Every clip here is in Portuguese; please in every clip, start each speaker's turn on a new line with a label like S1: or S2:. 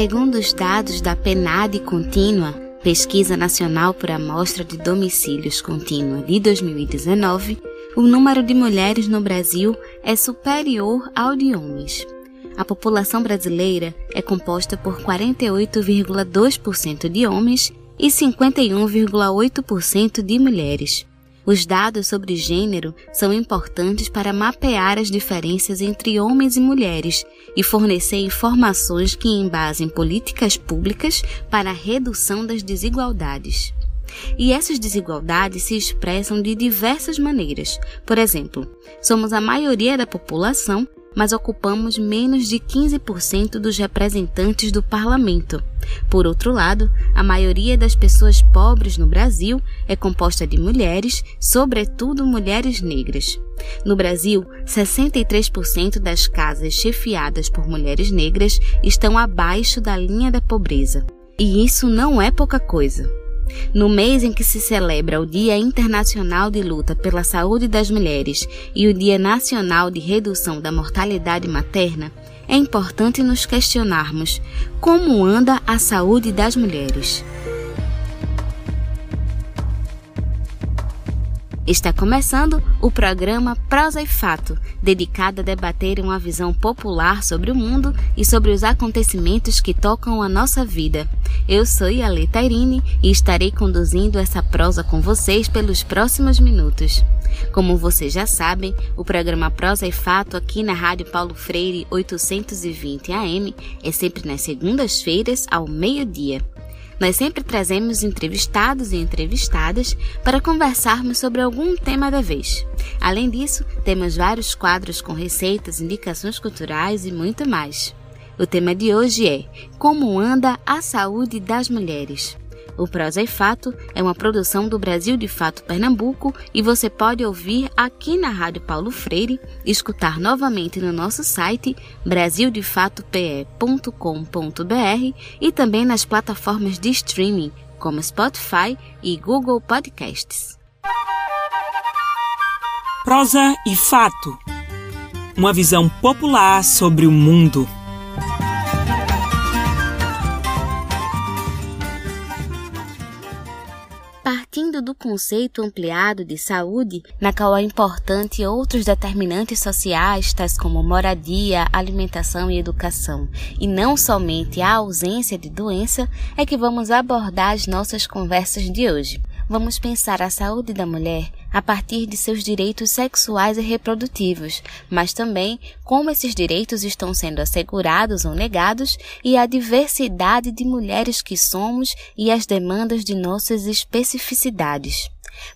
S1: Segundo os dados da PNAD Contínua, Pesquisa Nacional por Amostra de Domicílios Contínua de 2019, o número de mulheres no Brasil é superior ao de homens. A população brasileira é composta por 48,2% de homens e 51,8% de mulheres. Os dados sobre gênero são importantes para mapear as diferenças entre homens e mulheres e fornecer informações que embasem políticas públicas para a redução das desigualdades. E essas desigualdades se expressam de diversas maneiras. Por exemplo, somos a maioria da população, mas ocupamos menos de 15% dos representantes do parlamento. Por outro lado, a maioria das pessoas pobres no Brasil é composta de mulheres, sobretudo mulheres negras. No Brasil, 63% das casas chefiadas por mulheres negras estão abaixo da linha da pobreza. E isso não é pouca coisa. No mês em que se celebra o Dia Internacional de Luta pela Saúde das Mulheres e o Dia Nacional de Redução da Mortalidade Materna, é importante nos questionarmos como anda a saúde das mulheres. Está começando o programa Prosa e Fato, dedicado a debater uma visão popular sobre o mundo e sobre os acontecimentos que tocam a nossa vida. Eu sou Yale Tairine e estarei conduzindo essa prosa com vocês pelos próximos minutos. Como vocês já sabem, o programa Prosa e Fato aqui na Rádio Paulo Freire 820 AM é sempre nas segundas-feiras ao meio-dia. Nós sempre trazemos entrevistados e entrevistadas para conversarmos sobre algum tema da vez. Além disso, temos vários quadros com receitas, indicações culturais e muito mais. O tema de hoje é Como anda a saúde das mulheres? O Prosa e Fato é uma produção do Brasil de Fato Pernambuco e você pode ouvir aqui na Rádio Paulo Freire, escutar novamente no nosso site brasildefatope.com.br e também nas plataformas de streaming como Spotify e Google Podcasts.
S2: Prosa e Fato uma visão popular sobre o mundo.
S1: Partindo do conceito ampliado de saúde, na qual é importante outros determinantes sociais, tais como moradia, alimentação e educação, e não somente a ausência de doença, é que vamos abordar as nossas conversas de hoje vamos pensar a saúde da mulher a partir de seus direitos sexuais e reprodutivos, mas também como esses direitos estão sendo assegurados ou negados e a diversidade de mulheres que somos e as demandas de nossas especificidades.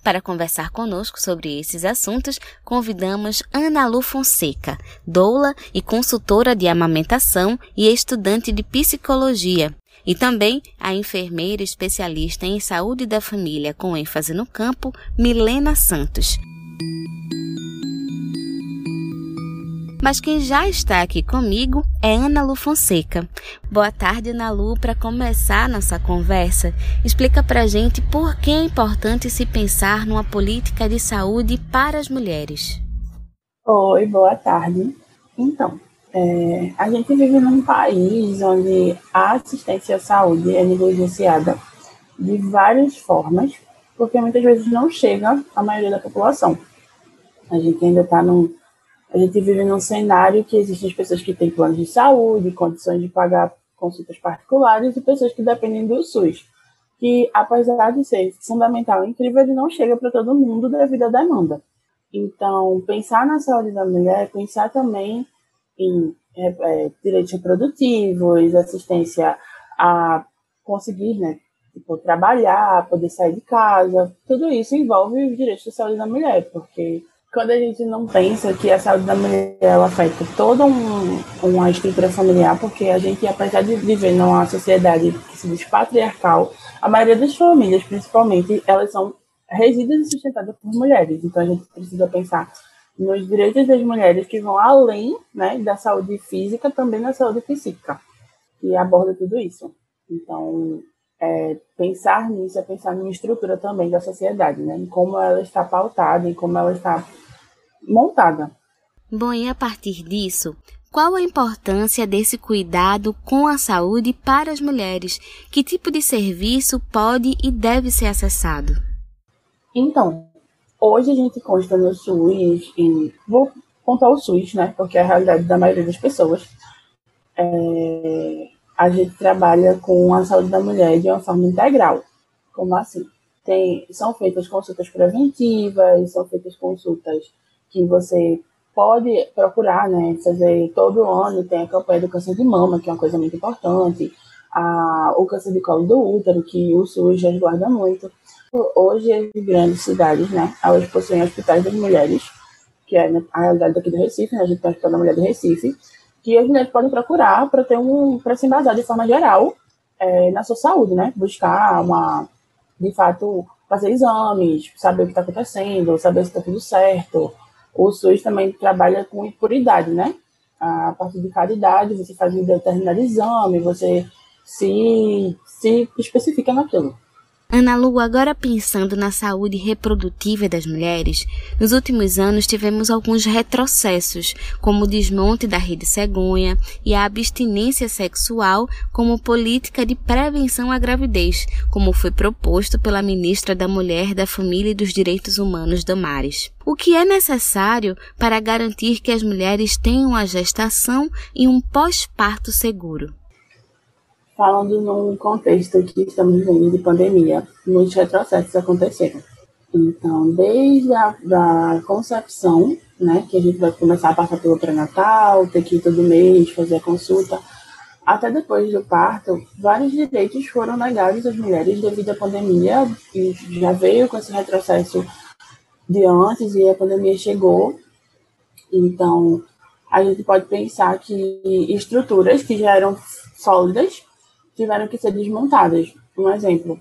S1: Para conversar conosco sobre esses assuntos, convidamos Ana Lu Fonseca, doula e consultora de amamentação e estudante de psicologia, e também a enfermeira especialista em saúde da família com ênfase no campo, Milena Santos. Mas quem já está aqui comigo é Ana Lu Fonseca. Boa tarde, Ana Lu. Para começar nossa conversa, explica para gente por que é importante se pensar numa política de saúde para as mulheres.
S3: Oi, boa tarde. Então, é, a gente vive num país onde a assistência à saúde é negligenciada de várias formas, porque muitas vezes não chega à maioria da população. A gente ainda está num. A gente vive num cenário que existem pessoas que têm planos de saúde, condições de pagar consultas particulares e pessoas que dependem do SUS, que apesar de ser fundamental e incrível, ele não chega para todo mundo devido à demanda. Então, pensar na saúde da mulher é pensar também em é, é, direitos reprodutivos, assistência a conseguir, né, tipo, trabalhar, poder sair de casa, tudo isso envolve os direitos de saúde da mulher, porque quando a gente não pensa que a saúde da mulher ela afeta toda um, uma estrutura familiar, porque a gente, apesar de viver numa sociedade que se diz patriarcal, a maioria das famílias, principalmente, elas são regidas e sustentadas por mulheres. Então a gente precisa pensar nos direitos das mulheres que vão além né, da saúde física, também na saúde psíquica, e aborda tudo isso. Então, é, pensar nisso é pensar numa estrutura também da sociedade, né, em como ela está pautada, em como ela está montada.
S1: Bom, e a partir disso, Qual a importância desse cuidado com a saúde para as mulheres? Que tipo de serviço pode e deve ser acessado?
S3: Então, hoje a gente consta no SUS, e vou contar o SUS, né? Porque é a realidade da maioria das pessoas. É, a gente trabalha com a saúde da mulher de uma forma integral. Como assim? Tem, são feitas consultas preventivas, são feitas consultas que você pode procurar, né? Fazer todo ano, tem a campanha do câncer de mama, que é uma coisa muito importante, a, o câncer de colo do útero, que o SUS já guarda muito. Hoje, as grandes cidades, né? Elas possuem hospitais das mulheres, que é a realidade aqui do Recife, né? A gente tem o Hospital da Mulher do Recife, que as mulheres podem procurar para ter um, para se embasar de forma geral é, na sua saúde, né? Buscar uma, de fato, fazer exames, saber o que está acontecendo, saber se está tudo certo, o SUS também trabalha com impuridade, né? A partir de cada idade, você faz um determinado exame, você se, se especifica naquilo.
S1: Ana Lu, agora pensando na saúde reprodutiva das mulheres, nos últimos anos tivemos alguns retrocessos, como o desmonte da rede cegonha e a abstinência sexual como política de prevenção à gravidez, como foi proposto pela ministra da Mulher, da Família e dos Direitos Humanos, Damares. O que é necessário para garantir que as mulheres tenham a gestação e um pós-parto seguro?
S3: Falando num contexto que estamos vivendo de pandemia, muitos retrocessos aconteceram. Então, desde a da concepção, né, que a gente vai começar a passar pelo pré-natal, ter que ir todo mês fazer a consulta, até depois do parto, vários direitos foram negados às mulheres devido à pandemia, e já veio com esse retrocesso de antes e a pandemia chegou. Então, a gente pode pensar que estruturas que já eram sólidas tiveram que ser desmontadas. Um exemplo,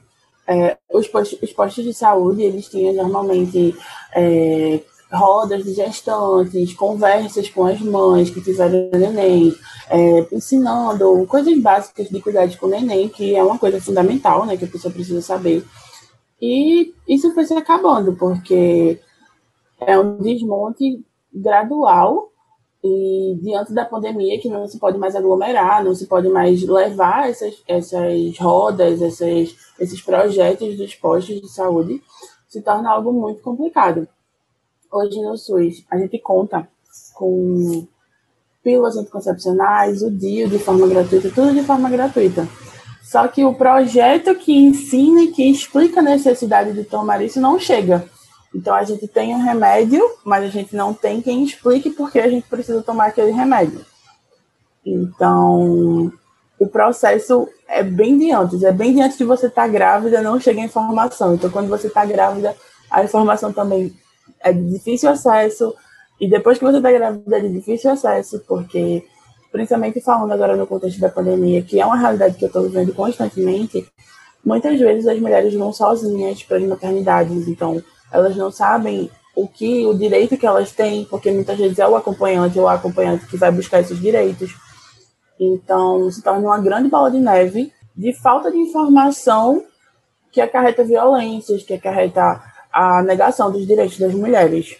S3: é, os, postos, os, postos, de saúde, eles tinham normalmente é, rodas de gestantes, conversas com as mães que tiveram neném, é, ensinando coisas básicas de cuidado com o neném, que é uma coisa fundamental, né, que a pessoa precisa saber. E isso foi se acabando, porque é um desmonte gradual e diante da pandemia, que não se pode mais aglomerar, não se pode mais levar essas, essas rodas, essas, esses projetos dos postos de saúde, se torna algo muito complicado. Hoje no SUS, a gente conta com pílulas anticoncepcionais, o DIU de forma gratuita, tudo de forma gratuita. Só que o projeto que ensina e que explica a necessidade de tomar isso não chega. Então a gente tem um remédio, mas a gente não tem quem explique por que a gente precisa tomar aquele remédio. Então o processo é bem de antes, é bem de antes de você estar tá grávida, não chega a informação. Então quando você está grávida, a informação também é de difícil acesso, e depois que você está grávida é de difícil acesso, porque, principalmente falando agora no contexto da pandemia, que é uma realidade que eu estou vivendo constantemente, muitas vezes as mulheres vão sozinhas para as maternidades, então elas não sabem o que, o direito que elas têm, porque muitas vezes é o acompanhante ou a acompanhante que vai buscar esses direitos. Então, se torna uma grande bola de neve de falta de informação que acarreta violências, que acarreta a negação dos direitos das mulheres.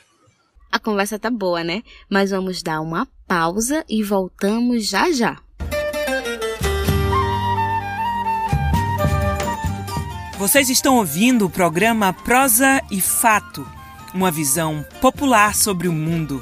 S1: A conversa tá boa, né? Mas vamos dar uma pausa e voltamos já já.
S2: Vocês estão ouvindo o programa Prosa e Fato, uma visão popular sobre o mundo.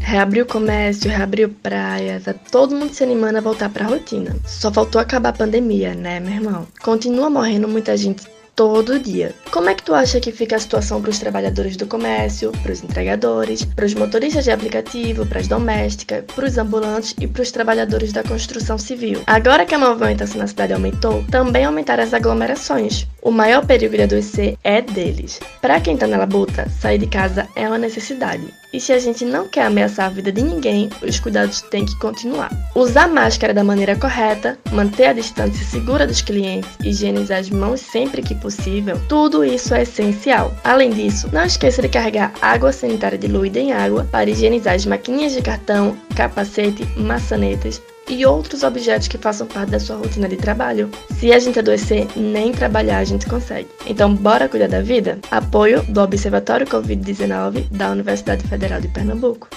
S4: Reabriu comércio, reabriu praias, tá todo mundo se animando a voltar pra rotina. Só faltou acabar a pandemia, né, meu irmão? Continua morrendo muita gente todo dia. Como é que tu acha que fica a situação para os trabalhadores do comércio, para os entregadores, para os motoristas de aplicativo, para as domésticas, para os ambulantes e para os trabalhadores da construção civil? Agora que a movimentação na cidade aumentou, também aumentaram as aglomerações. O maior perigo de adoecer é deles. Para quem está na labuta, sair de casa é uma necessidade. E se a gente não quer ameaçar a vida de ninguém, os cuidados têm que continuar. Usar máscara da maneira correta, manter a distância segura dos clientes, higienizar as mãos sempre que possível, tudo isso é essencial. Além disso, não esqueça de carregar água sanitária diluída em água para higienizar as maquininhas de cartão, capacete, maçanetas e outros objetos que façam parte da sua rotina de trabalho. Se a gente adoecer, nem trabalhar a gente consegue. Então, bora cuidar da vida? Apoio do Observatório Covid-19 da Universidade Federal de Pernambuco.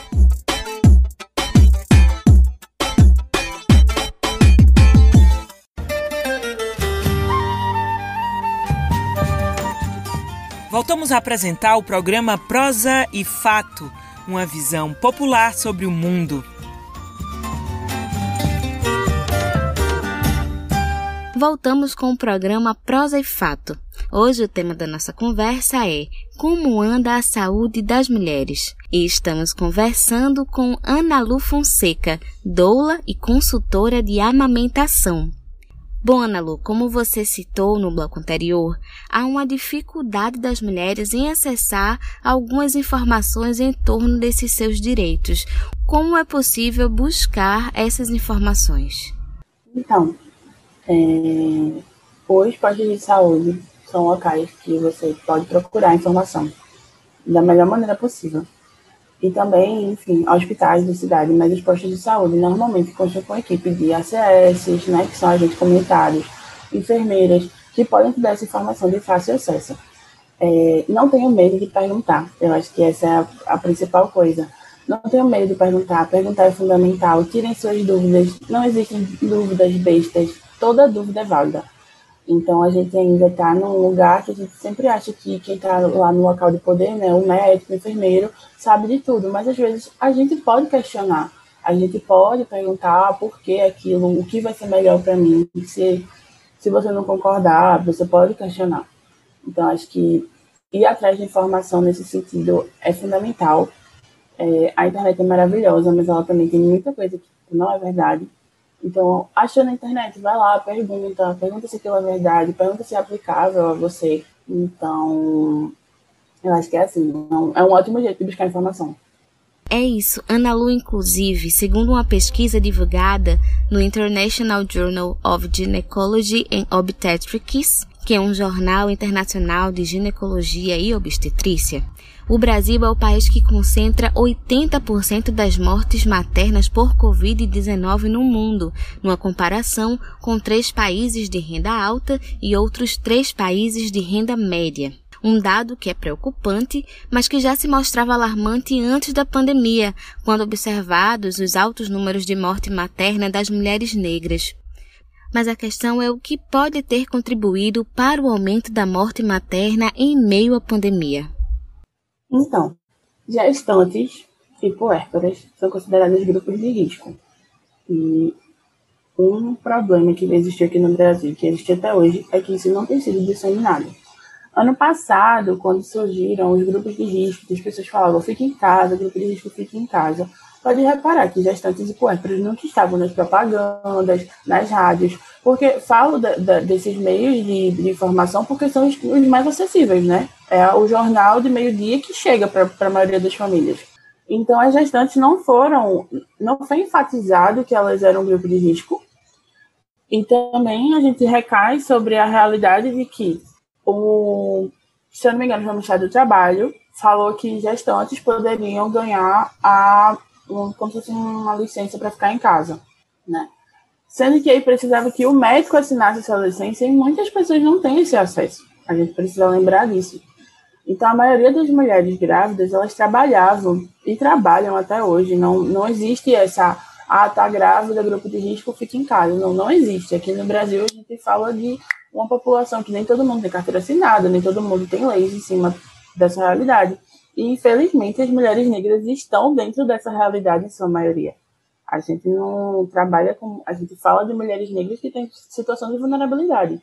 S2: Voltamos a apresentar o programa Prosa e Fato, uma visão popular sobre o mundo.
S1: Voltamos com o programa Prosa e Fato. Hoje o tema da nossa conversa é Como anda a saúde das mulheres? E estamos conversando com Ana Lu Fonseca, doula e consultora de amamentação. Bom, Ana Lu, como você citou no bloco anterior, há uma dificuldade das mulheres em acessar algumas informações em torno desses seus direitos. Como é possível buscar essas informações?
S3: Então, é, os postos de saúde são locais que você pode procurar informação da melhor maneira possível e também, enfim, hospitais da cidade, mas os postos de saúde normalmente constam com equipe de ACS, né, que são agentes comunitários, enfermeiras, que podem te dar essa informação de fácil acesso. É, não tenho medo de perguntar, eu acho que essa é a, a principal coisa. Não tenho medo de perguntar, perguntar é fundamental, tirem suas dúvidas, não existem dúvidas bestas, toda dúvida é válida. Então, a gente ainda está num lugar que a gente sempre acha que quem está lá no local de poder, né, o médico, o enfermeiro, sabe de tudo, mas às vezes a gente pode questionar, a gente pode perguntar por que aquilo, o que vai ser melhor para mim. Se, se você não concordar, você pode questionar. Então, acho que ir atrás de informação nesse sentido é fundamental. É, a internet é maravilhosa, mas ela também tem muita coisa que não é verdade. Então, achou na internet, vai lá, pergunta, pergunta se aquilo é verdade, pergunta se é aplicável a você. Então, eu acho que é assim, é um ótimo jeito de buscar informação.
S1: É isso. Ana Lu, inclusive, segundo uma pesquisa divulgada no International Journal of Gynecology and Obstetrics, que é um jornal internacional de ginecologia e obstetrícia, o Brasil é o país que concentra 80% das mortes maternas por Covid-19 no mundo, numa comparação com três países de renda alta e outros três países de renda média. Um dado que é preocupante, mas que já se mostrava alarmante antes da pandemia, quando observados os altos números de morte materna das mulheres negras. Mas a questão é o que pode ter contribuído para o aumento da morte materna em meio à pandemia.
S3: Então, gestantes e puérperas são considerados grupos de risco. E um problema que existe aqui no Brasil, que existe até hoje, é que isso não tem sido disseminado. Ano passado, quando surgiram os grupos de risco, as pessoas falavam, fique em casa, grupo de risco, fique em casa, pode reparar que gestantes e puérperas nunca estavam nas propagandas, nas rádios, porque falo da, da, desses meios de, de, informação porque são os, os, mais acessíveis, né? É o jornal de meio-dia que chega para a maioria das famílias. Então, as gestantes não foram, não foi enfatizado que elas eram um grupo de risco. E também a gente recai sobre a realidade de que, o, se eu não me engano, o Ministério do Trabalho falou que gestantes poderiam ganhar a como se fosse uma licença para ficar em casa, né? Sendo que aí precisava que o médico assinasse essa licença e muitas pessoas não têm esse acesso. A gente precisa lembrar disso. Então, a maioria das mulheres grávidas, elas trabalhavam e trabalham até hoje. Não, não existe essa, ah, tá grávida, grupo de risco, fica em casa. Não, não existe. Aqui no Brasil, a gente fala de uma população que nem todo mundo tem carteira assinada, nem todo mundo tem leis em cima dessa realidade. E, infelizmente, as mulheres negras estão dentro dessa realidade em sua maioria. A gente não trabalha com. A gente fala de mulheres negras que têm situação de vulnerabilidade.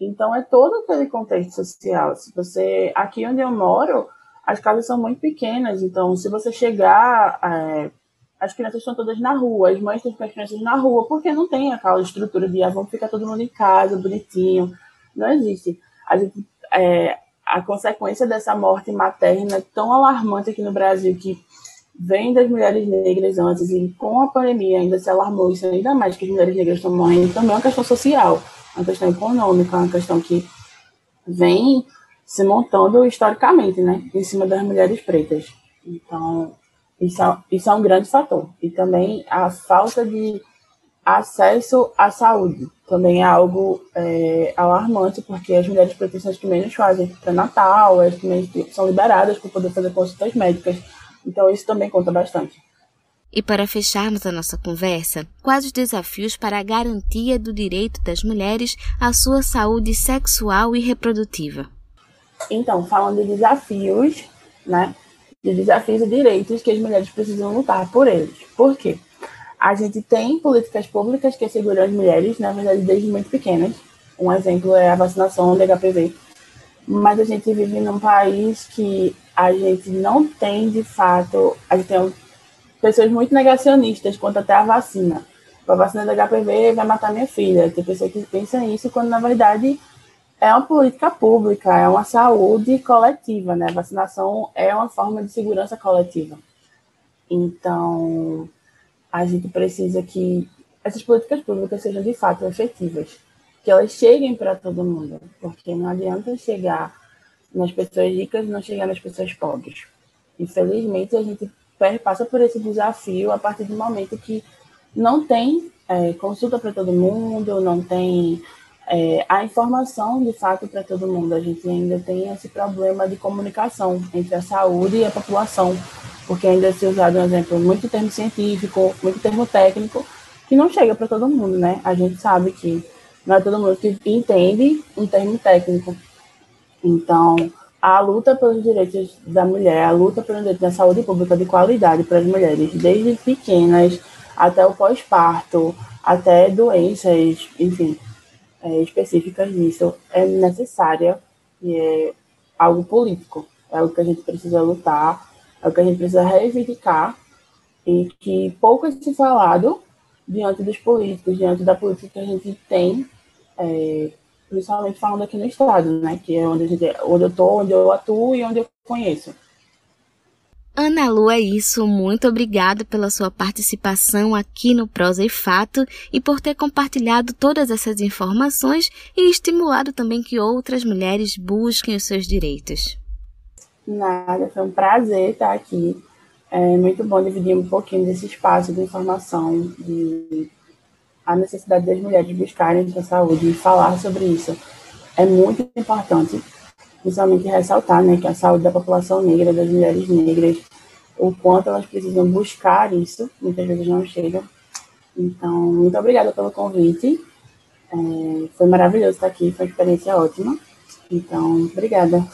S3: Então, é todo aquele contexto social. Se você. Aqui onde eu moro, as casas são muito pequenas. Então, se você chegar. É, as crianças estão todas na rua, as mães estão com as crianças na rua, porque não tem aquela estrutura de ah, vamos ficar todo mundo em casa, bonitinho. Não existe. A gente. É, a consequência dessa morte materna tão alarmante aqui no Brasil, que vem das mulheres negras antes, e com a pandemia ainda se alarmou isso ainda mais, que as mulheres negras estão morrendo, também é uma questão social, uma questão econômica, uma questão que vem se montando historicamente, né, em cima das mulheres pretas. Então, isso é, isso é um grande fator. E também a falta de acesso à saúde. Também é algo é, alarmante, porque as mulheres pretas são as que menos fazem pré-natal, as que menos são liberadas para poder fazer consultas médicas. Então, isso também conta bastante.
S1: E para fecharmos a nossa conversa, quais os desafios para a garantia do direito das mulheres à sua saúde sexual e reprodutiva?
S3: Então, falando de desafios, né? De desafios e direitos que as mulheres precisam lutar por eles. Por quê? A gente tem políticas públicas que asseguram as mulheres, na verdade, desde muito pequenas. Um exemplo é a vacinação de HPV. Mas a gente vive num país que a gente não tem, de fato, a gente tem pessoas muito negacionistas quanto até a vacina. A vacina da HPV vai matar minha filha. Tem pessoas que pensam isso quando, na verdade, é uma política pública, é uma saúde coletiva, né? A vacinação é uma forma de segurança coletiva. Então, a gente precisa que essas políticas públicas sejam de fato efetivas, que elas cheguem para todo mundo, porque não adianta chegar nas pessoas ricas e não chegar nas pessoas pobres. Infelizmente, a gente passa por esse desafio a partir do momento que não tem é, consulta para todo mundo, não tem é, a informação de fato para todo mundo. A gente ainda tem esse problema de comunicação entre a saúde e a população, porque ainda se usado um exemplo muito termo científico, muito termo técnico, que não chega para todo mundo, né? A gente sabe que não é todo mundo que entende um termo técnico. Então, a luta pelos direitos da mulher, a luta pelo direito da saúde pública de qualidade para as mulheres, desde pequenas até o pós-parto, até doenças, enfim, é, específicas disso, é necessária e é algo político, é algo que a gente precisa lutar, é algo que a gente precisa reivindicar e que pouco é se falado diante dos políticos, diante da política que a gente tem é, principalmente falando aqui no estado, né? Que é onde, gente, onde eu tô, onde eu atuo e onde eu conheço.
S1: Ana Lu, é isso. Muito obrigada pela sua participação aqui no Prosa e Fato e por ter compartilhado todas essas informações e estimulado também que outras mulheres busquem os seus direitos.
S3: Nada, foi um prazer estar aqui. É muito bom dividir um pouquinho desse espaço de informação, de a necessidade das mulheres buscarem a saúde e falar sobre isso é muito importante, principalmente ressaltar né, que a saúde da população negra, das mulheres negras, o quanto elas precisam buscar isso, muitas vezes não chegam. Então, muito obrigada pelo convite. É, foi maravilhoso estar aqui, foi uma experiência ótima. Então, obrigada.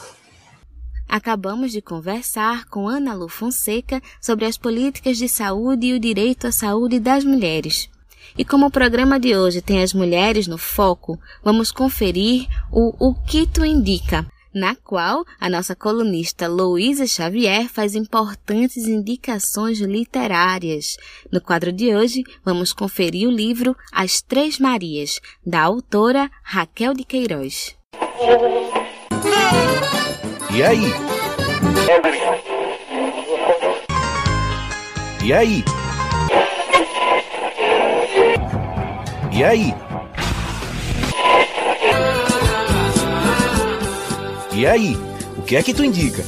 S1: Acabamos de conversar com Ana Lu Fonseca sobre as políticas de saúde e o direito à saúde das mulheres. E como o programa de hoje tem as mulheres no foco, vamos conferir o O que tu indica, na qual a nossa colunista Louisa Xavier faz importantes indicações literárias. No quadro de hoje, vamos conferir o livro As Três Marias, da autora Raquel de Queiroz.
S5: E aí? E aí? E aí? E aí? O que é que tu indica?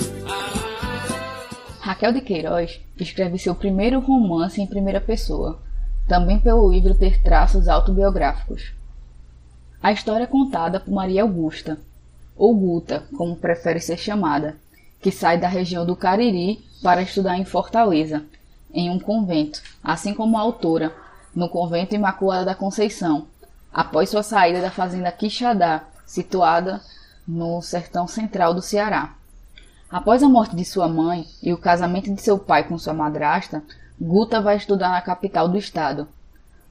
S6: Raquel de Queiroz escreve seu primeiro romance em primeira pessoa, também pelo livro ter traços autobiográficos. A história é contada por Maria Augusta, ou Guta, como prefere ser chamada, que sai da região do Cariri para estudar em Fortaleza, em um convento, assim como a autora, no convento Imaculada da Conceição, após sua saída da fazenda Quixadá, situada no sertão central do Ceará. Após a morte de sua mãe e o casamento de seu pai com sua madrasta, Guta vai estudar na capital do estado.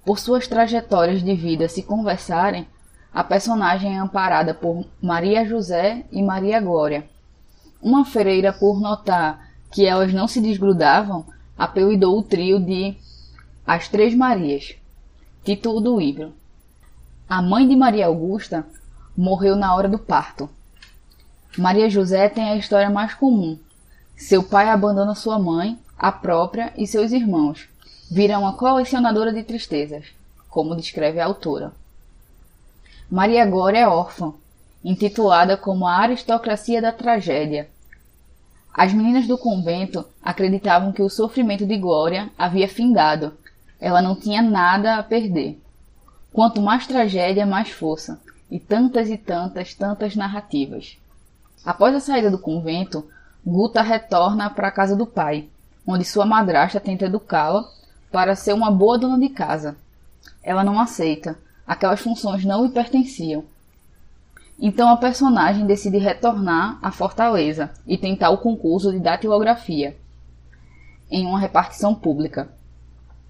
S6: Por suas trajetórias de vida se conversarem, a personagem é amparada por Maria José e Maria Glória. Uma freira, por notar que elas não se desgrudavam, apelidou o trio de as Três Marias. Título do livro. A mãe de Maria Augusta morreu na hora do parto. Maria José tem a história mais comum. Seu pai abandona sua mãe, a própria e seus irmãos. Vira uma colecionadora de tristezas, como descreve a autora. Maria Glória é órfã, intitulada como a aristocracia da tragédia. As meninas do convento acreditavam que o sofrimento de Glória havia findado ela não tinha nada a perder. Quanto mais tragédia, mais força, e tantas e tantas, tantas narrativas. Após a saída do convento, Guta retorna para a casa do pai, onde sua madrasta tenta educá-la para ser uma boa dona de casa. Ela não aceita, aquelas funções não lhe pertenciam. Então a personagem decide retornar à fortaleza e tentar o concurso de datilografia em uma repartição pública.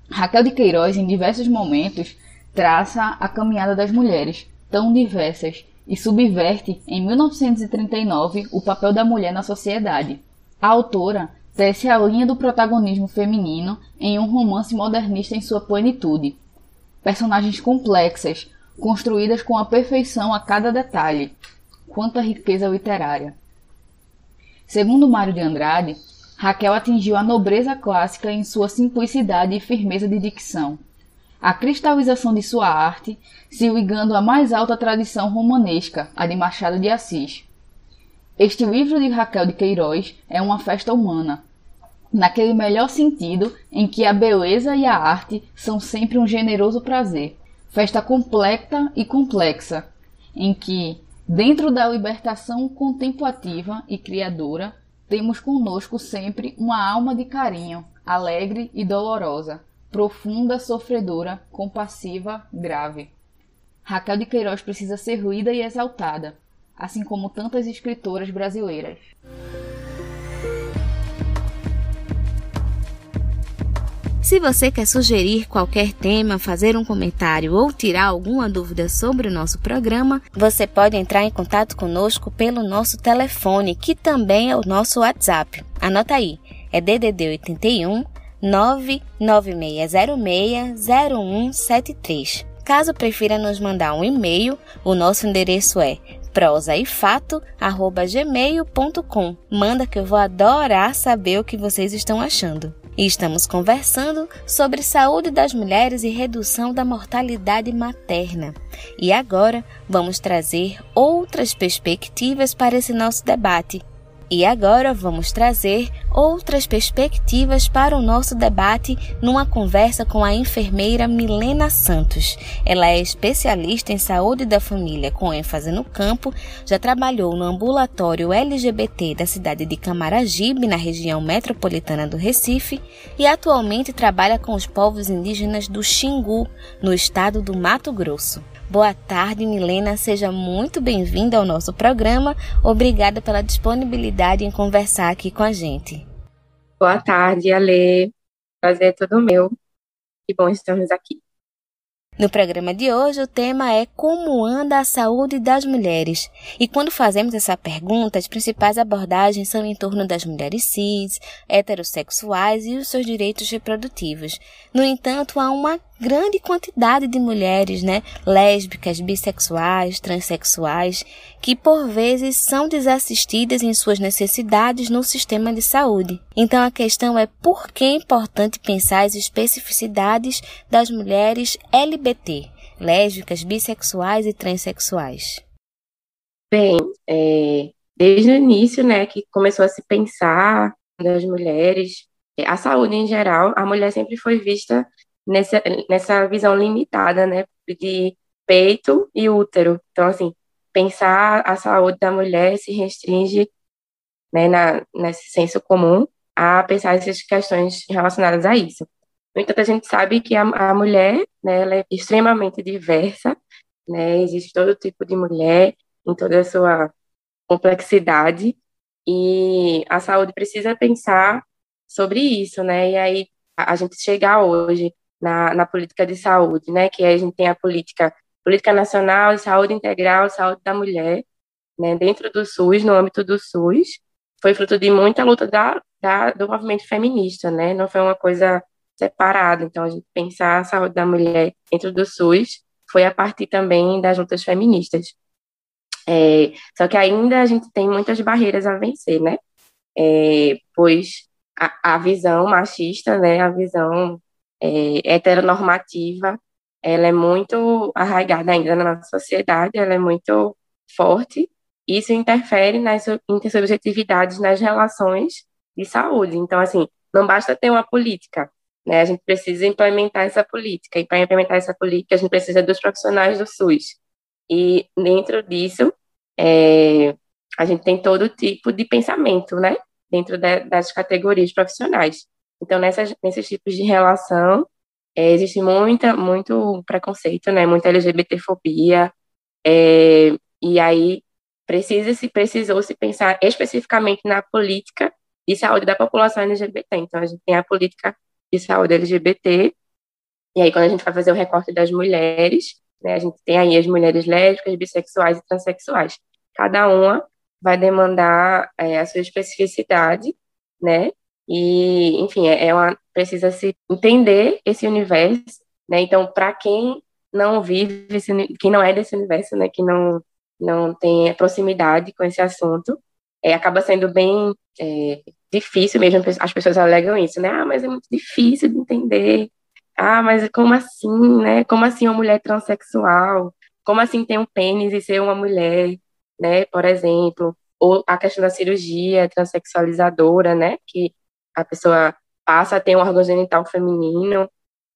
S6: Raquel de Queiroz, em diversos momentos, traça a caminhada das mulheres, tão diversas, e subverte, em 1939, o papel da mulher na sociedade. A autora tece a linha do protagonismo feminino em um romance modernista em sua plenitude. Personagens complexas, construídas com a perfeição a cada detalhe. Quanta riqueza literária! Segundo Mário de Andrade, Raquel atingiu a nobreza clássica em sua simplicidade e firmeza de dicção a cristalização de sua arte, se ligando à mais alta tradição romanesca, a de Machado de Assis. Este livro de Raquel de Queiroz é uma festa humana, naquele melhor sentido em que a beleza e a arte são sempre um generoso prazer, festa completa e complexa, em que, dentro da libertação contemplativa e criadora, temos conosco sempre uma alma de carinho, alegre e dolorosa, profunda, sofredora, compassiva, grave. Raquel de Queiroz precisa ser ruída e exaltada, assim como tantas escritoras brasileiras.
S1: Se você quer sugerir qualquer tema, fazer um comentário ou tirar alguma dúvida sobre o nosso programa, você pode entrar em contato conosco pelo nosso telefone, que também é o nosso WhatsApp. Anota aí, é DDD 81 996060173. Caso prefira nos mandar um e-mail, o nosso endereço é prosaifato@gmail.com. Manda que eu vou adorar saber o que vocês estão achando. E estamos conversando sobre saúde das mulheres e redução da mortalidade materna. E agora vamos trazer outras perspectivas para esse nosso debate. E agora vamos trazer outras perspectivas para o nosso debate numa conversa com a enfermeira Milena Santos. Ela é especialista em saúde da família com ênfase no campo, já trabalhou no ambulatório LGBT da cidade de Camaragibe, na região metropolitana do Recife, e atualmente trabalha com os povos indígenas do Xingu, no estado do Mato Grosso. Boa tarde, Milena. Seja muito bem-vinda ao nosso programa. Obrigada pela disponibilidade em conversar aqui com a gente.
S7: Boa tarde, Ale. Prazer é todo meu. Que bom estarmos aqui.
S1: No programa de hoje, o tema é Como anda a saúde das mulheres? E quando fazemos essa pergunta, as principais abordagens são em torno das mulheres cis, heterossexuais e os seus direitos reprodutivos. No entanto, há uma grande quantidade de mulheres, né, lésbicas, bissexuais, transexuais, que por vezes são desassistidas em suas necessidades no sistema de saúde. Então a questão é por que é importante pensar as especificidades das mulheres LGBT, lésbicas, bissexuais e transexuais.
S7: Bem, é, desde o início, né, que começou a se pensar das mulheres, a saúde em geral, a mulher sempre foi vista nessa, nessa visão limitada, né, de peito e útero. Então, assim, pensar a saúde da mulher se restringe, né, na, nesse senso comum, a pensar essas questões relacionadas a isso. No entanto, a gente sabe que a, a mulher, né, ela é extremamente diversa, né, existe todo tipo de mulher em toda a sua complexidade, e a saúde precisa pensar sobre isso, né, e aí a, gente chegar hoje na, na política de saúde, né? Que a gente tem a política, política nacional de saúde integral, saúde da mulher, né? Dentro do SUS, no âmbito do SUS, foi fruto de muita luta da, da, do movimento feminista, né? Não foi uma coisa separada. Então, a gente pensar a saúde da mulher dentro do SUS foi a partir também das lutas feministas. É, só que ainda a gente tem muitas barreiras a vencer, né? É, pois a, a visão machista, né? A visão é, heteronormativa, ela é muito arraigada ainda na nossa sociedade, ela é muito forte, isso interfere nas intersubjetividades nas relações de saúde. Então, assim, não basta ter uma política né? A gente precisa implementar essa política, e para implementar essa política, a gente precisa dos profissionais do SUS. E dentro disso, é, a gente tem todo tipo de pensamento, né? Dentro de, das categorias profissionais. Então, nessas, nesses tipos de relação, é, existe muita, muito preconceito, né? Muita LGBTfobia, é, e aí precisa se precisou se pensar especificamente na política de saúde da população LGBT. Então, a gente tem a política de saúde LGBT, e aí quando a gente vai fazer o recorte das mulheres, né, a gente tem aí as mulheres lésbicas, bissexuais e transexuais. Cada uma vai demandar é, a sua especificidade, né? E, enfim, é, é uma, precisa se entender esse universo, né? Então, para quem não vive, esse, quem não é desse universo, né? Que não não tem proximidade com esse assunto, é, acaba sendo bem é, difícil mesmo, as pessoas alegam isso, né? Ah, mas é muito difícil de entender. Ah, mas como assim, né? Como assim uma mulher transexual? Como assim ter um pênis e ser uma mulher, né? Por exemplo, ou a questão da cirurgia transexualizadora, né? Que a pessoa passa a ter um órgão genital feminino,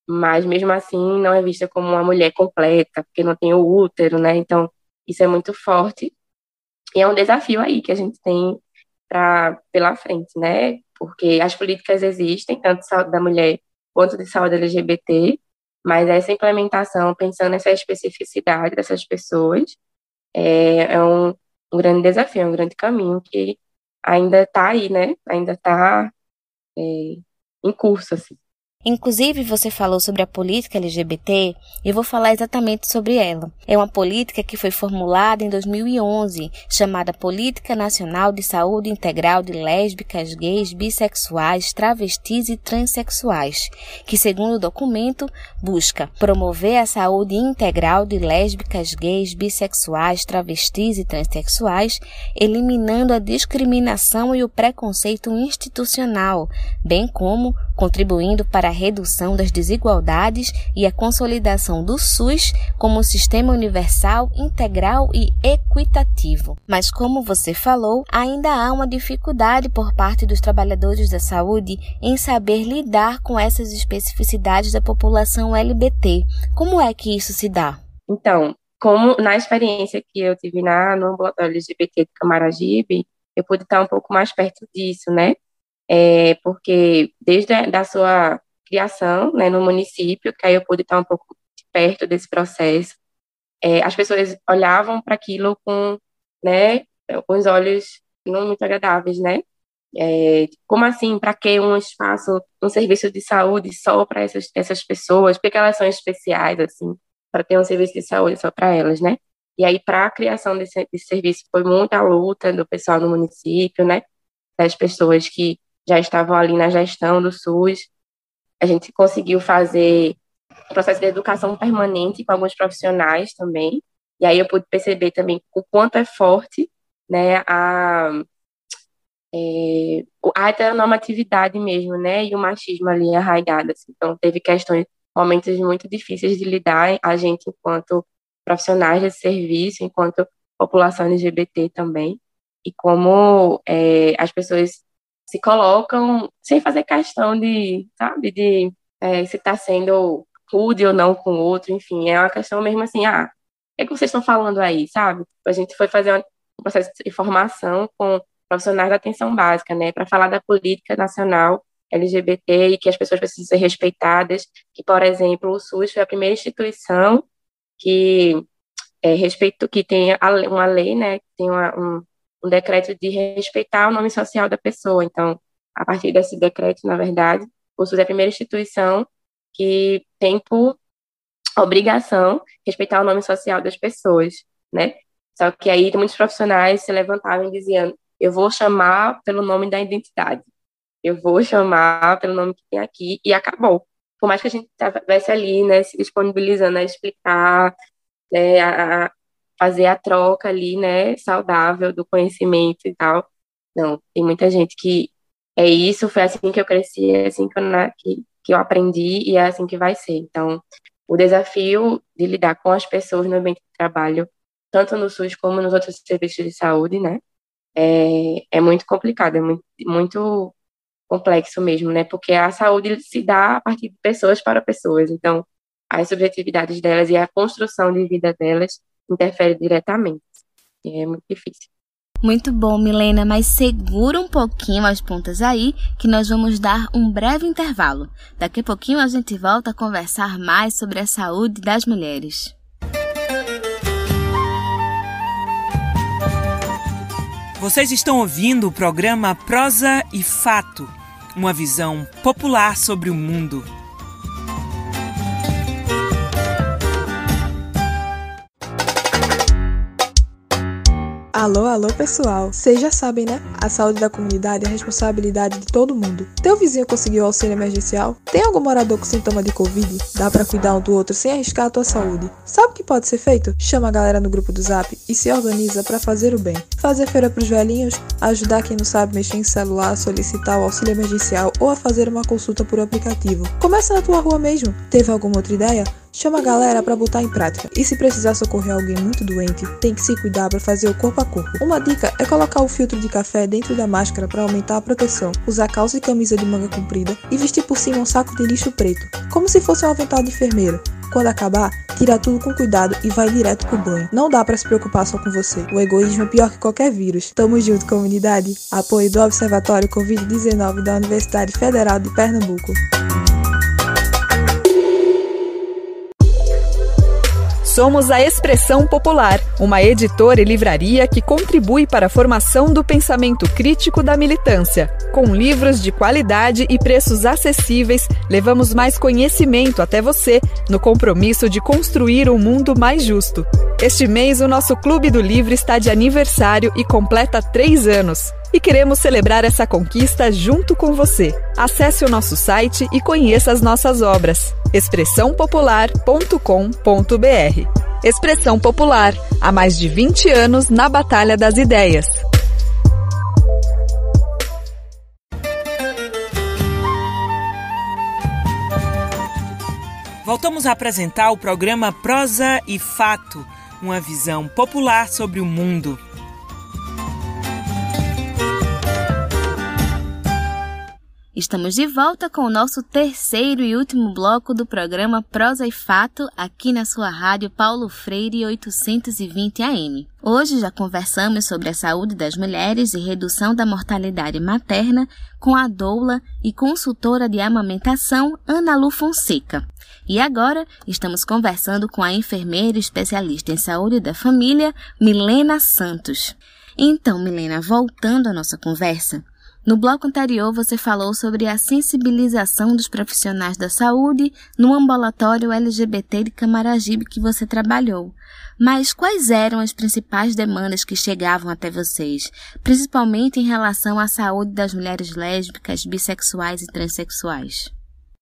S7: mas mesmo assim não é vista como uma mulher completa, porque não tem o útero, né? Então, isso é muito forte. E é um desafio aí que a gente tem pra, pela frente, né? Porque as políticas existem, tanto da mulher quanto de saúde LGBT, mas essa implementação, pensando nessa especificidade dessas pessoas, é, é um, um, grande desafio, é um grande caminho que ainda está aí, né? Ainda está é, em curso, assim.
S1: Inclusive, você falou sobre a política LGBT e eu vou falar exatamente sobre ela. É uma política que foi formulada em 2011, chamada Política Nacional de Saúde Integral de Lésbicas, Gays, Bissexuais, Travestis e Transsexuais, que, segundo o documento, busca promover a saúde integral de lésbicas, gays, bissexuais, travestis e transexuais, eliminando a discriminação e o preconceito institucional, bem como contribuindo para redução das desigualdades e a consolidação do SUS como sistema universal, integral e equitativo. Mas, como você falou, ainda há uma dificuldade por parte dos trabalhadores da saúde em saber lidar com essas especificidades da população LBT. Como é que isso se dá?
S7: Então, como na experiência que eu tive na, no ambulatório LGBT de Camaragibe, eu pude estar um pouco mais perto disso, né? É, porque desde a da sua criação né, no município, que aí eu pude estar um pouco perto desse processo. É, as pessoas olhavam para aquilo com, né, com os olhos não muito agradáveis, né? É, como assim? Para que um espaço, um serviço de saúde só para essas, essas pessoas? Porque elas são especiais, assim, para ter um serviço de saúde só para elas, né? E aí, para a criação desse, desse serviço, foi muita luta do pessoal no município, né? Das pessoas que já estavam ali na gestão do SUS, a gente conseguiu fazer processo de educação permanente com alguns profissionais também. E aí eu pude perceber também o quanto é forte né, a, é, a heteronormatividade mesmo, né, e o machismo ali arraigado. Assim. Então, teve questões, momentos muito difíceis de lidar, a gente enquanto profissionais de serviço, enquanto população LGBT também, e como é, as pessoas se colocam sem fazer questão de, sabe, de é, se está sendo rude ou não com o outro, enfim, é uma questão mesmo assim, ah, o que, é que vocês estão falando aí, sabe? A gente foi fazer um processo de formação com profissionais da atenção básica, né, para falar da política nacional LGBT e que as pessoas precisam ser respeitadas, que, por exemplo, o SUS foi a primeira instituição que é, respeito, que tem uma lei, né, que tem uma, um, um decreto de respeitar o nome social da pessoa. Então, a partir desse decreto, na verdade, o SUS é a primeira instituição que tem por obrigação respeitar o nome social das pessoas, né? Só que aí muitos profissionais se levantavam e diziam: eu vou chamar pelo nome da identidade, eu vou chamar pelo nome que tem aqui, e acabou. Por mais que a gente estivesse ali, né, se disponibilizando a explicar, né, a, fazer a troca ali, né, saudável do conhecimento e tal. Não, tem muita gente que é isso, foi assim que eu cresci, é assim que eu, que, que eu aprendi e é assim que vai ser. Então, o desafio de lidar com as pessoas no ambiente de trabalho, tanto no SUS como nos outros serviços de saúde, né, é, é muito complicado, é muito, muito complexo mesmo, né? Porque a saúde se dá a partir de pessoas para pessoas. Então, as subjetividades delas e a construção de vida delas interfere diretamente. E é muito difícil.
S1: Muito bom, Milena, mas segura um pouquinho as pontas aí, que nós vamos dar um breve intervalo. Daqui a pouquinho a gente volta a conversar mais sobre a saúde das mulheres.
S2: Vocês estão ouvindo o programa Prosa e Fato, uma visão popular sobre o mundo.
S8: Alô, alô pessoal! Vocês já sabem, né? A saúde da comunidade é responsabilidade de todo mundo. Teu vizinho conseguiu auxílio emergencial? Tem algum morador com sintoma de Covid? Dá para cuidar um do outro sem arriscar a tua saúde. Sabe o que pode ser feito? Chama a galera no grupo do Zap e se organiza para fazer o bem. Fazer feira pros velhinhos, ajudar quem não sabe mexer em celular, solicitar o auxílio emergencial ou a fazer uma consulta por aplicativo. Começa na tua rua mesmo. Teve alguma outra ideia? Chama a galera para botar em prática. E se precisar socorrer alguém muito doente, tem que se cuidar para fazer o corpo a corpo. Uma dica é colocar o filtro de café dentro da máscara para aumentar a proteção, usar calça e camisa de manga comprida e vestir por cima um saco de lixo preto, como se fosse um avental de enfermeira. Quando acabar, tira tudo com cuidado e vai direto pro banho. Não dá para se preocupar só com você. O egoísmo é pior que qualquer vírus. Tamo junto, comunidade. Apoio do Observatório Covid-19 da Universidade Federal de Pernambuco.
S9: Somos a Expressão Popular, uma editora e livraria que contribui para a formação do pensamento crítico da militância. Com livros de qualidade e preços acessíveis, levamos mais conhecimento até você, no compromisso de construir um mundo mais justo. Este mês, o nosso Clube do Livro está de aniversário e completa três anos e queremos celebrar essa conquista junto com você. Acesse o nosso site e conheça as nossas obras. expressãopopular.com.br. Expressão Popular, há mais de 20 anos na Batalha das Ideias.
S2: Voltamos a apresentar o programa Prosa e Fato, uma visão popular sobre o mundo.
S1: Estamos de volta com o nosso terceiro e último bloco do programa Prosa e Fato aqui na sua rádio Paulo Freire 820 AM. Hoje já conversamos sobre a saúde das mulheres e redução da mortalidade materna com a doula e consultora de amamentação Ana Lu Fonseca. E agora estamos conversando com a enfermeira especialista em saúde da família, Milena Santos. Então, Milena, voltando à nossa conversa, no bloco anterior, você falou sobre a sensibilização dos profissionais da saúde no ambulatório LGBT de Camaragibe que você trabalhou. Mas quais eram as principais demandas que chegavam até vocês, principalmente em relação à saúde das mulheres lésbicas, bissexuais e transexuais?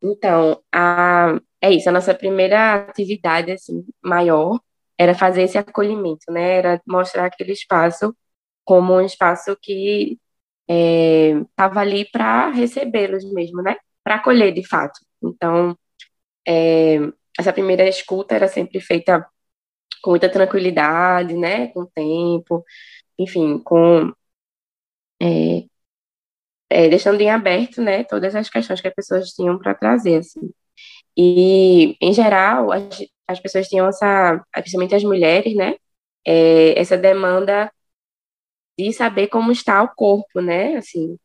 S7: Então, a, é isso. A nossa primeira atividade assim, maior era fazer esse acolhimento, né? Era mostrar aquele espaço como um espaço que estava é, ali para recebê-los mesmo, né? Para acolher de fato. Então, é, essa primeira escuta era sempre feita com muita tranquilidade, né? Com tempo, enfim, com é, é, deixando em aberto, né? Todas as questões que as pessoas tinham para trazer, assim. E, em geral, as, as pessoas tinham essa, principalmente as mulheres, né? É, essa demanda de saber como está o corpo, né? Assim,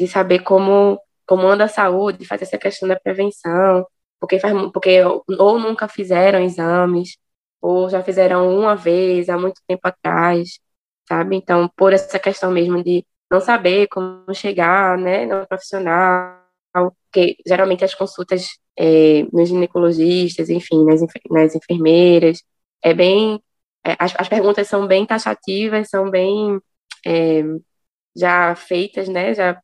S7: de saber como como anda a saúde, fazer essa questão da prevenção, porque faz porque ou nunca fizeram exames, ou já fizeram uma vez há muito tempo atrás, sabe? Então, por essa questão mesmo de não saber como chegar, né, no profissional, porque geralmente as consultas é, nos ginecologistas, enfim, nas, nas enfermeiras, é bem, é, as, as perguntas são bem taxativas, são bem é, já feitas, né, já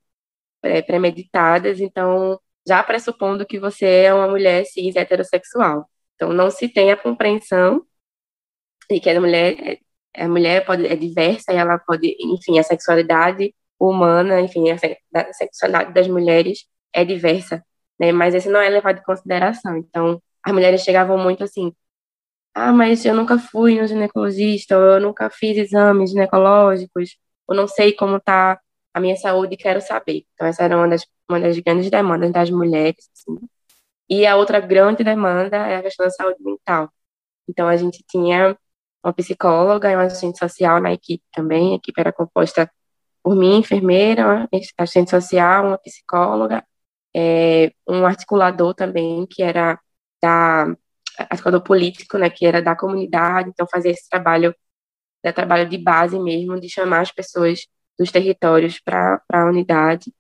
S7: é, premeditadas, então já pressupondo que você é uma mulher cis heterossexual. Então não se tem a compreensão de que a mulher a mulher pode é diversa e ela pode, enfim, a sexualidade humana, enfim, a sexualidade das mulheres é diversa, né? Mas esse não é levado em consideração. Então, as mulheres chegavam muito assim: "Ah, mas eu nunca fui no ginecologista, ou eu nunca fiz exames ginecológicos, eu não sei como está a minha saúde, quero saber. Então, essa era uma das, uma das grandes demandas das mulheres. Assim. E a outra grande demanda é a questão da saúde mental. Então, a gente tinha uma psicóloga e uma assistente social na equipe também. A equipe era composta por mim, enfermeira, assistente social, uma psicóloga, é, um articulador também, que era da articulador político, né, que era da comunidade, então fazia esse trabalho, da trabalho de base mesmo, de chamar as pessoas dos territórios para a unidade,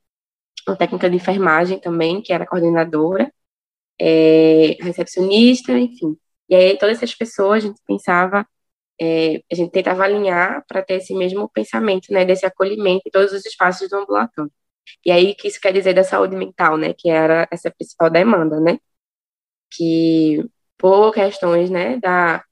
S7: uma técnica de enfermagem também, que era coordenadora, é, recepcionista, enfim. E aí todas essas pessoas a gente pensava, é, a gente tentava alinhar para ter esse mesmo pensamento, né, desse acolhimento em todos os espaços do ambulatório. E aí que isso quer dizer da saúde mental, né, que era essa principal demanda, né, que por questões, né, da,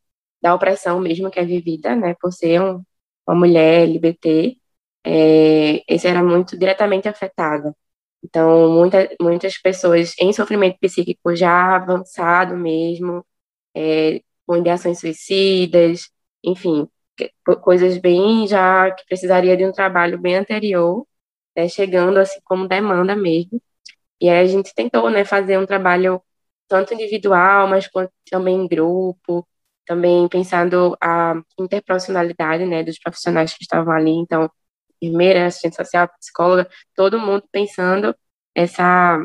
S7: da opressão mesmo que é vivida, né, por ser um, uma mulher LGBT, é, esse era muito diretamente afetada. Então, muita, muitas pessoas em sofrimento psíquico já avançado mesmo, é, com ideações suicidas, enfim, coisas bem já que precisaria de um trabalho bem anterior, né, chegando assim como demanda mesmo. E aí a gente tentou, né, fazer um trabalho tanto individual, mas também em grupo, também pensando a interprofissionalidade, né, dos profissionais que estavam ali, então enfermeira, assistente social, psicóloga, todo mundo pensando essa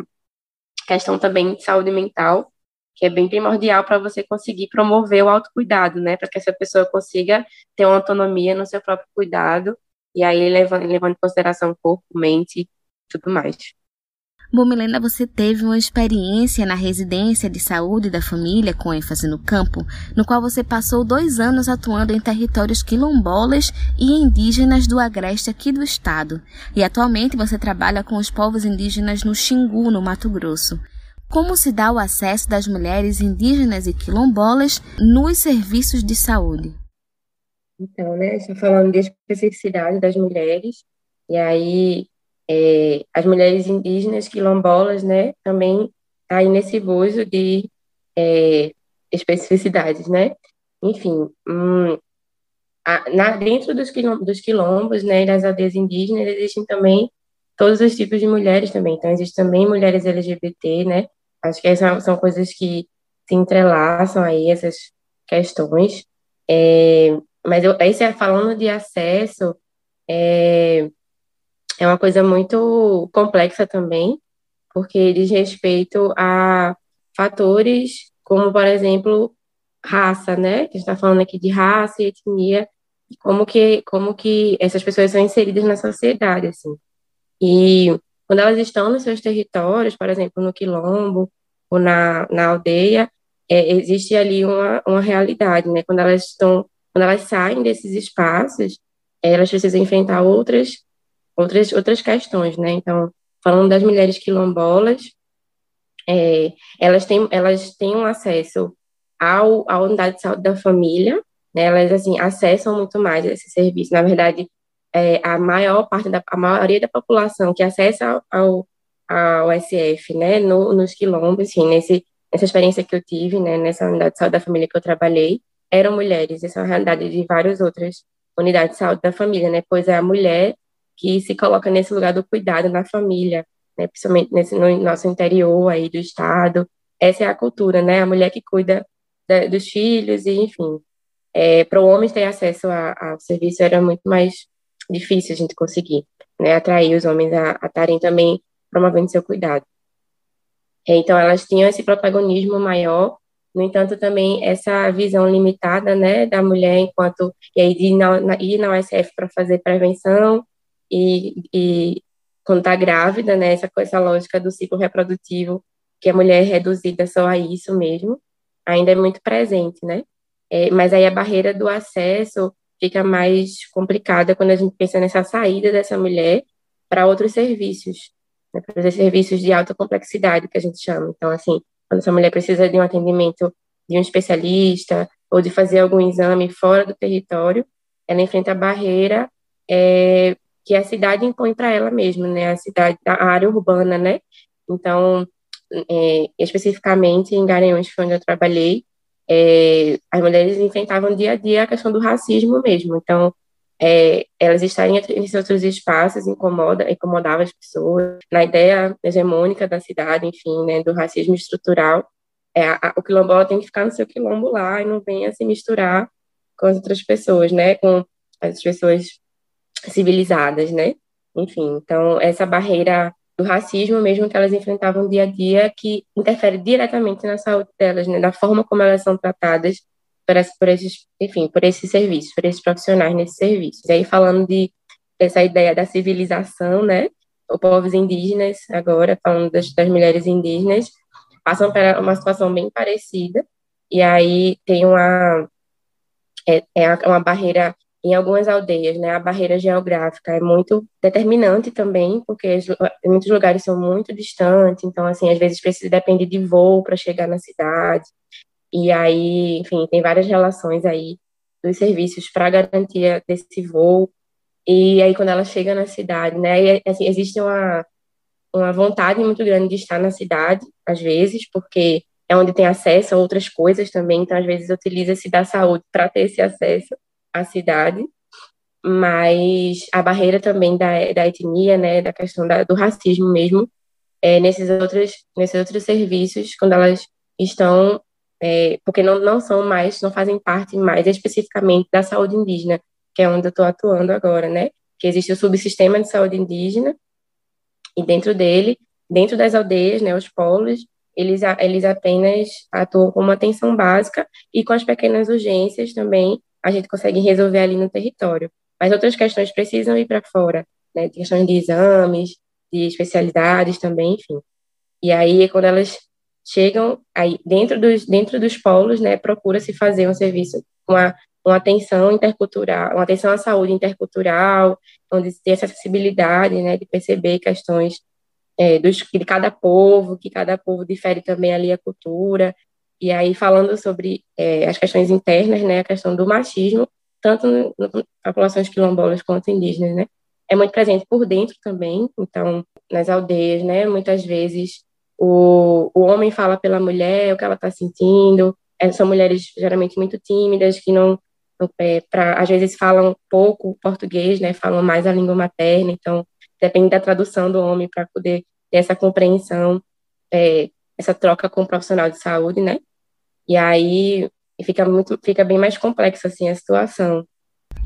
S7: questão também de saúde mental, que é bem primordial para você conseguir promover o autocuidado, né, para que essa pessoa consiga ter uma autonomia no seu próprio cuidado, e aí levando, levando em consideração corpo, mente e tudo mais.
S1: Bom, Milena, você teve uma experiência na residência de saúde da família, com ênfase no campo, no qual você passou dois anos atuando em territórios quilombolas e indígenas do agreste aqui do estado. E atualmente você trabalha com os povos indígenas no Xingu, no Mato Grosso. Como se dá o acesso das mulheres indígenas e quilombolas nos serviços de saúde?
S7: Então, né, está falando de especificidade das mulheres, e aí é, as mulheres indígenas quilombolas, né, também aí nesse bojo de é, especificidades, né? Enfim, hum, a, na, dentro dos, dos quilombos, né, das aldeias indígenas, existem também todos os tipos de mulheres também. Então, existem também mulheres LGBT, né? Acho que essas são coisas que se entrelaçam aí, essas questões. É, mas eu, aí, falando de acesso, é, é uma coisa muito complexa também, porque diz respeito a fatores como, por exemplo, raça, né? A gente está falando aqui de raça e etnia, e como que, como que essas pessoas são inseridas na sociedade, assim. E quando elas estão nos seus territórios, por exemplo, no quilombo ou na, na aldeia, é, existe ali uma, uma realidade, né? Quando elas estão, quando elas saem desses espaços, elas precisam enfrentar outras outras, outras questões, né? Então, falando das mulheres quilombolas, é, elas, têm, elas têm um acesso ao, à unidade de saúde da família, né? Elas, assim, acessam muito mais esse serviço. Na verdade, é, a maior parte da, a maioria da população que acessa ao, ao SF, né, no, nos quilombos, assim, nesse, nessa experiência que eu tive, né, nessa unidade de saúde da família que eu trabalhei, eram mulheres. Essa é uma realidade de várias outras unidades de saúde da família, né, pois é a mulher que se coloca nesse lugar do cuidado na família, né, principalmente nesse, no nosso interior aí do estado. Essa é a cultura, né, a mulher que cuida da, dos filhos e, enfim. É, para o homem ter acesso ao serviço era muito mais difícil a gente conseguir, né, atrair os homens a estarem também promovendo seu cuidado. É, então, elas tinham esse protagonismo maior, no entanto, também essa visão limitada, né, da mulher enquanto, e aí, ir na, na, ir na USF para fazer prevenção, e, e quando está grávida, né, essa, essa lógica do ciclo reprodutivo, que a mulher é reduzida só a isso mesmo, ainda é muito presente, né? É, mas aí a barreira do acesso fica mais complicada quando a gente pensa nessa saída dessa mulher para outros serviços, né, para os serviços de alta complexidade, que a gente chama. Então, assim, quando essa mulher precisa de um atendimento de um especialista ou de fazer algum exame fora do território, ela enfrenta a barreira é, que a cidade impõe para ela mesma, né? A cidade, a área urbana, né? Então, é, especificamente em Garanhuns, onde eu trabalhei, é, as mulheres enfrentavam dia a dia a questão do racismo mesmo. Então, é, elas estarem em outros espaços incomoda, incomodava as pessoas. Na ideia hegemônica da cidade, enfim, né, do racismo estrutural, é, a, o quilombola tem que ficar no seu quilombo lá e não venha se misturar com as outras pessoas, né, com as pessoas civilizadas, né? Enfim, então essa barreira do racismo mesmo que elas enfrentavam dia a dia que interfere diretamente na saúde delas, né, da forma como elas são tratadas por, por esses, enfim, por esses serviços, por esses profissionais nesses serviços. E aí falando de essa ideia da civilização, né? Os povos indígenas, agora falando das, das mulheres indígenas, passam por uma situação bem parecida. E aí tem uma é, é uma barreira em algumas aldeias, né? A barreira geográfica é muito determinante também, porque muitos lugares são muito distantes, então assim, às vezes precisa depender de voo para chegar na cidade. E aí, enfim, tem várias relações aí dos serviços para garantia desse voo. E aí, quando ela chega na cidade, né, e, assim, existe uma, uma vontade muito grande de estar na cidade, às vezes, porque é onde tem acesso a outras coisas também, então, às vezes, utiliza-se da saúde para ter esse acesso à cidade. Mas a barreira também da, da etnia, né, da questão da, do racismo mesmo, é, nesses, outros, nesses outros serviços, quando elas estão é, porque não, não são mais, não fazem parte mais especificamente da saúde indígena, que é onde eu estou atuando agora, né? Que existe o subsistema de saúde indígena, e dentro dele, dentro das aldeias, né, os polos, eles, eles apenas atuam com uma atenção básica e com as pequenas urgências também a gente consegue resolver ali no território. Mas outras questões precisam ir para fora, né? Questões de exames, de especialidades também, enfim. E aí, quando elas chegam aí dentro dos dentro dos polos, né, procura se fazer um serviço com uma, uma atenção intercultural, uma atenção à saúde intercultural, onde tem essa acessibilidade, né, de perceber questões é, dos, de cada povo, que cada povo difere também ali a cultura, e aí falando sobre é, as questões internas, né, a questão do machismo, tanto no, populações quilombolas quanto indígenas, né, é muito presente por dentro também, então, nas aldeias, né, muitas vezes o, o homem fala pela mulher o que ela está sentindo. É, são mulheres geralmente muito tímidas, que não, não é, pra, às vezes falam pouco português, né? Falam mais a língua materna, então depende da tradução do homem para poder ter essa compreensão, é, essa troca com o profissional de saúde, né? E aí fica muito, fica bem mais complexa assim a situação.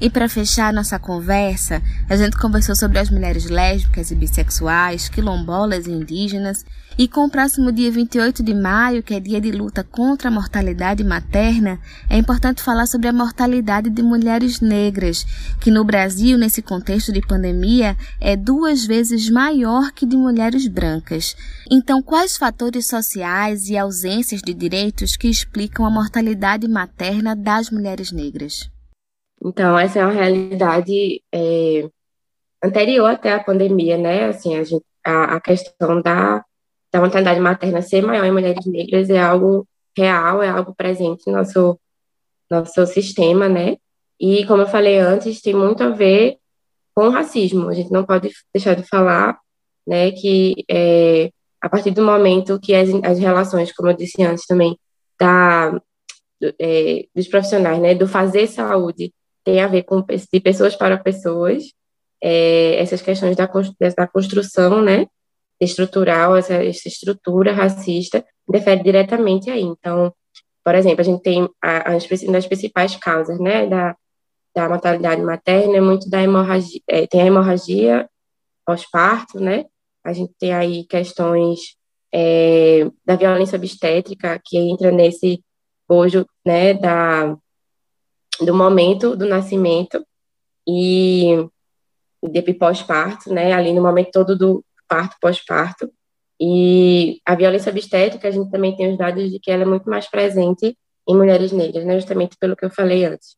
S1: E para fechar nossa conversa, a gente conversou sobre as mulheres lésbicas e bissexuais, quilombolas e indígenas, e com o próximo dia 28 de maio, que é dia de luta contra a mortalidade materna, é importante falar sobre a mortalidade de mulheres negras, que no Brasil, nesse contexto de pandemia, é duas vezes maior que de mulheres brancas. Então, quais fatores sociais e ausências de direitos que explicam a mortalidade materna das mulheres negras?
S7: Então, essa é uma realidade é, anterior até a pandemia, né? Assim, a, gente, a, a questão da, da mortalidade materna ser maior em mulheres negras é algo real, é algo presente no nosso, nosso sistema, né? E, como eu falei antes, tem muito a ver com o racismo. A gente não pode deixar de falar, né, que é, a partir do momento que as, as relações, como eu disse antes também, da, é, dos profissionais, né, do fazer saúde, tem a ver com de pessoas para pessoas, é, essas questões da, da construção, né, estrutural, essa, essa estrutura racista, interfere diretamente aí. Então, por exemplo, a gente tem as, das principais causas, né, da, da mortalidade materna, é muito da hemorragia, é, tem a hemorragia pós-parto, né, a gente tem aí questões é, da violência obstétrica, que entra nesse bojo, né, da do momento do nascimento e de pós-parto, né, ali no momento todo do parto, pós-parto. E a violência obstétrica, a gente também tem os dados de que ela é muito mais presente em mulheres negras, né, justamente pelo que eu falei antes.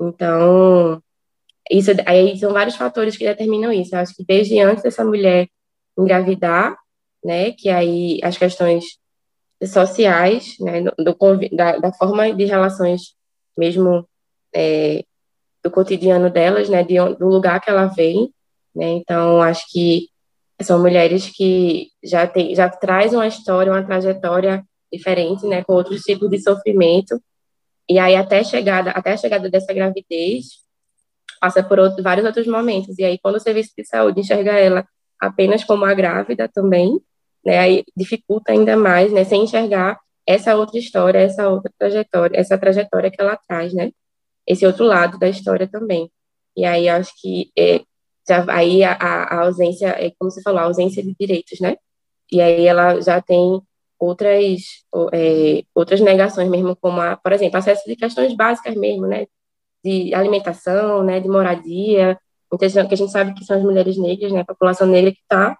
S7: Então, isso aí são vários fatores que determinam isso. Eu acho que desde antes dessa mulher engravidar, né, que aí as questões sociais, né, do, da, da forma de relações mesmo é, do cotidiano delas, né, de, do lugar que ela vem, né, então acho que são mulheres que já tem, já traz uma história, uma trajetória diferente, né, com outros tipos de sofrimento, e aí até chegada, até a chegada dessa gravidez, passa por outro, vários outros momentos. E aí, quando o serviço de saúde enxerga ela apenas como a grávida também, né, aí dificulta ainda mais, né, sem enxergar essa outra história, essa outra trajetória, essa trajetória que ela traz, né, esse outro lado da história também. E aí acho que é, já, aí a, a, ausência, é como você falou, a ausência de direitos, né, e aí ela já tem outras é, outras negações mesmo, como, a, por exemplo, acesso de questões básicas mesmo, né, de alimentação, né, de moradia, então, que a gente sabe que são as mulheres negras, né, a população negra que está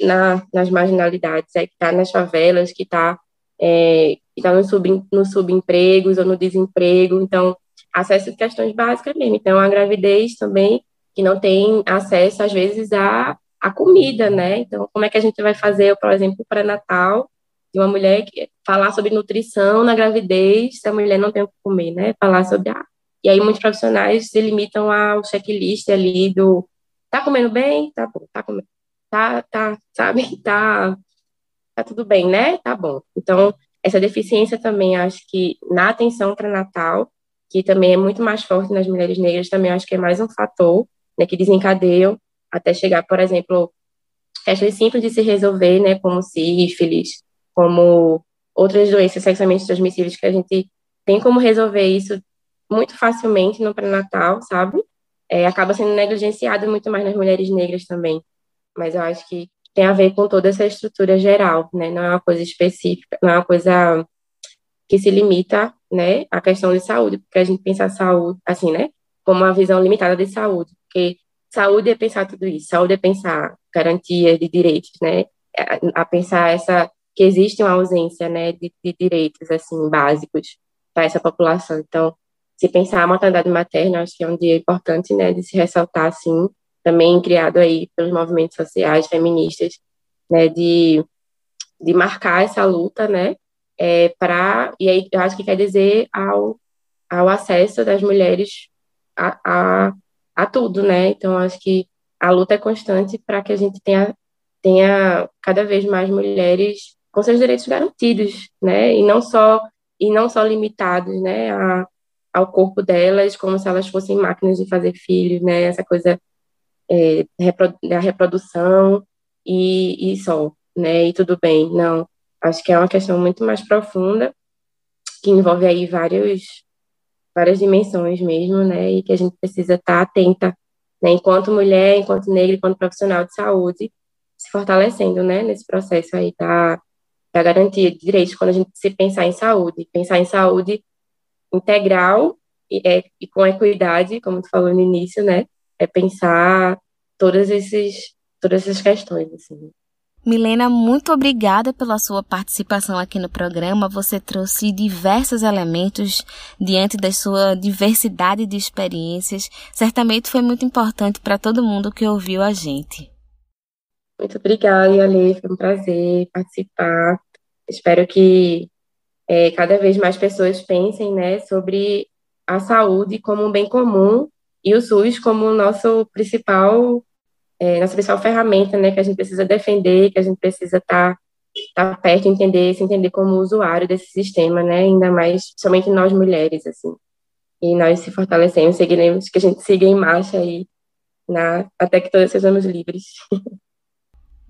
S7: na, nas marginalidades, é, que está nas favelas, que está é, tá nos sub, no subempregos ou no desemprego, então, acesso a questões básicas mesmo, então, a gravidez também, que não tem acesso, às vezes, a, a comida, né, então, como é que a gente vai fazer, por exemplo, para Natal, de uma mulher que falar sobre nutrição na gravidez, se a mulher não tem o que comer, né, falar sobre a e aí muitos profissionais se limitam ao checklist ali do tá comendo bem? Tá bom, tá comendo. Tá, tá, sabe? Tá, tá tudo bem, né? Tá bom. Então, essa deficiência também acho que na atenção pré-natal, que também é muito mais forte nas mulheres negras, também acho que é mais um fator, né, que desencadeia até chegar, por exemplo, questões simples de se resolver, né, como sífilis, como outras doenças sexualmente transmissíveis que a gente tem como resolver isso muito facilmente no pré-natal, sabe? É, acaba sendo negligenciado muito mais nas mulheres negras também. Mas eu acho que tem a ver com toda essa estrutura geral, né? Não é uma coisa específica, não é uma coisa que se limita, né, à questão de saúde, porque a gente pensa a saúde, assim, né, como uma visão limitada de saúde, porque saúde é pensar tudo isso, saúde é pensar garantia de direitos, né, a pensar essa que existe uma ausência, né, de, de direitos assim básicos para essa população. Então, se pensar a maternidade materna, acho que é um dia importante, né, de se ressaltar, assim, também criado aí pelos movimentos sociais feministas, né, de, de marcar essa luta, né, é, para, e aí eu acho que quer dizer ao, ao acesso das mulheres a, a, a tudo, né, então acho que a luta é constante para que a gente tenha, tenha cada vez mais mulheres com seus direitos garantidos, né, e não só, e não só limitados, né, a ao corpo delas como se elas fossem máquinas de fazer filhos, né? Essa coisa é, da reprodução e, e só, né? E tudo bem. Não, acho que é uma questão muito mais profunda que envolve aí vários, várias dimensões mesmo, né? E que a gente precisa estar atenta, né? Enquanto mulher, enquanto negra, enquanto profissional de saúde, se fortalecendo, né? Nesse processo aí da, da garantia de direitos, quando a gente se pensar em saúde, pensar em saúde integral e, é, e com equidade, como tu falou no início, né? É pensar todas, esses, todas essas questões, assim.
S1: Milena, muito obrigada pela sua participação aqui no programa. Você trouxe diversos elementos diante da sua diversidade de experiências. Certamente foi muito importante para todo mundo que ouviu a gente.
S7: Muito obrigada, Ale. Foi um prazer participar. Espero que é, cada vez mais pessoas pensem né, sobre a saúde como um bem comum e o SUS como nosso principal, é, nossa principal ferramenta, né, que a gente precisa defender, que a gente precisa estar tá, tá perto, entender, se entender como usuário desse sistema, né, ainda mais somente nós mulheres, assim. E nós se fortalecemos, seguiremos, que a gente siga em marcha aí, na, até que todos sejamos livres.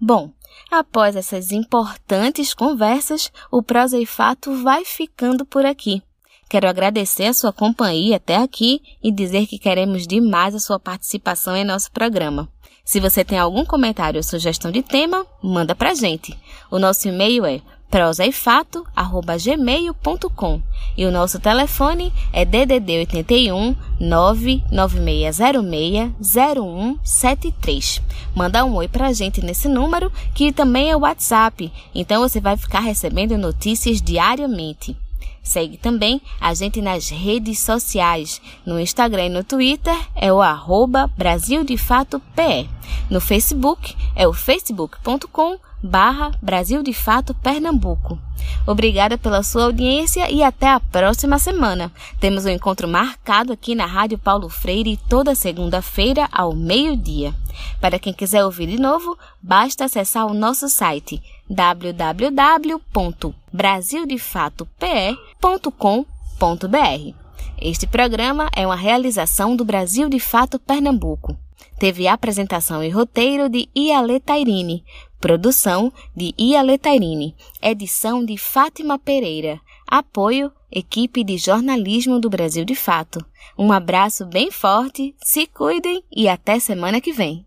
S1: Bom, após essas importantes conversas, o Prosa e Fato vai ficando por aqui. Quero agradecer a sua companhia até aqui e dizer que queremos demais a sua participação em nosso programa. Se você tem algum comentário ou sugestão de tema, manda pra gente. O nosso e-mail é prosaifato@gmail.com e o nosso telefone é DDD 81 99606 0173. Manda um oi pra gente nesse número, que também é o WhatsApp, então você vai ficar recebendo notícias diariamente. Segue também a gente nas redes sociais. No Instagram e no Twitter é o arroba Brasil de Fato PE. No Facebook é o facebook.com barra Brasil de Fato Pernambuco. Obrigada pela sua audiência e até a próxima semana. Temos um encontro marcado aqui na Rádio Paulo Freire toda segunda-feira ao meio-dia. Para quem quiser ouvir de novo, basta acessar o nosso site www.brasildefatope.com.br. Este programa é uma realização do Brasil de Fato Pernambuco. Teve apresentação e roteiro de Iale Tairine, produção de Iale Tairine, edição de Fátima Pereira, apoio equipe de jornalismo do Brasil de Fato. Um abraço bem forte, se cuidem e até semana que vem.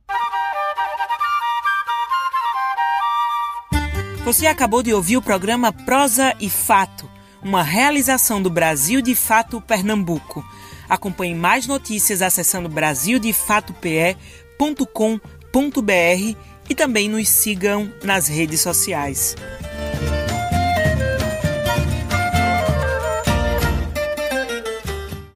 S2: Você acabou de ouvir o programa Prosa e Fato, uma realização do Brasil de Fato Pernambuco. Acompanhe mais notícias acessando brasildefatope.com.br e também nos sigam nas redes sociais.